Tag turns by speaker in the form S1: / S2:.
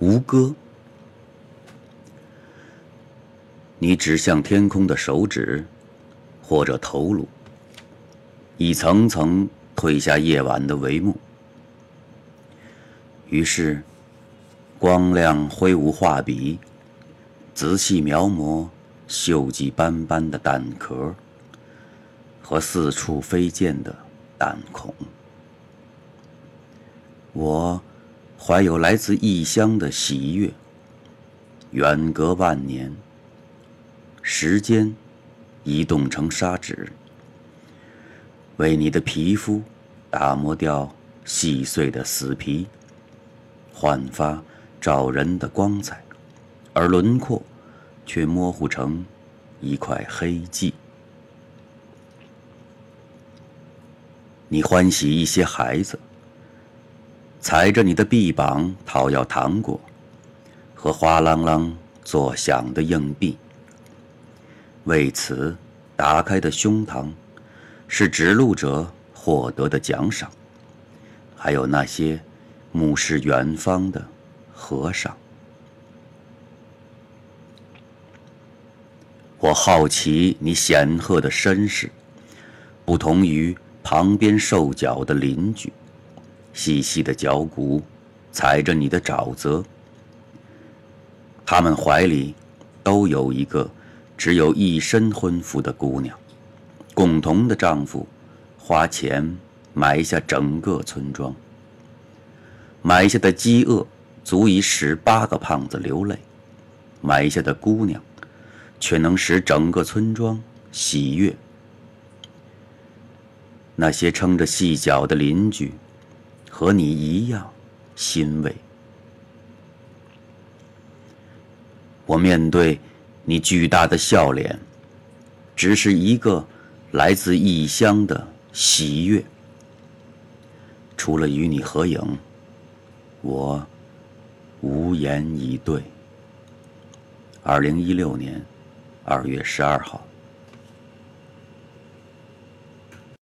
S1: 吴歌。你指向天空的手指，或者头颅，一层层褪下夜晚的帷幕。于是，光亮挥舞画笔，仔细描摹锈迹斑斑的蛋壳和四处飞溅的弹孔。我怀有来自异乡的喜悦，远隔万年，时间移动成砂纸，为你的皮肤打磨掉细碎的死皮。焕发照人的光彩，而轮廓却模糊成一块黑迹。你欢喜一些孩子，踩着你的臂膀讨要糖果和哗啷啷作响的硬币。为此，打开的胸膛是指路者获得的奖赏，还有那些。目视远方的和尚，我好奇你显赫的身世，不同于旁边瘦脚的邻居，细细的脚骨踩着你的沼泽。他们怀里都有一个只有一身婚服的姑娘，共同的丈夫花钱买下整个村庄。埋下的饥饿足以使八个胖子流泪，埋下的姑娘却能使整个村庄喜悦。那些撑着细脚的邻居和你一样欣慰。我面对你巨大的笑脸，只是一个来自异乡的喜悦。除了与你合影。我无言以对。二零一六年二月十二号。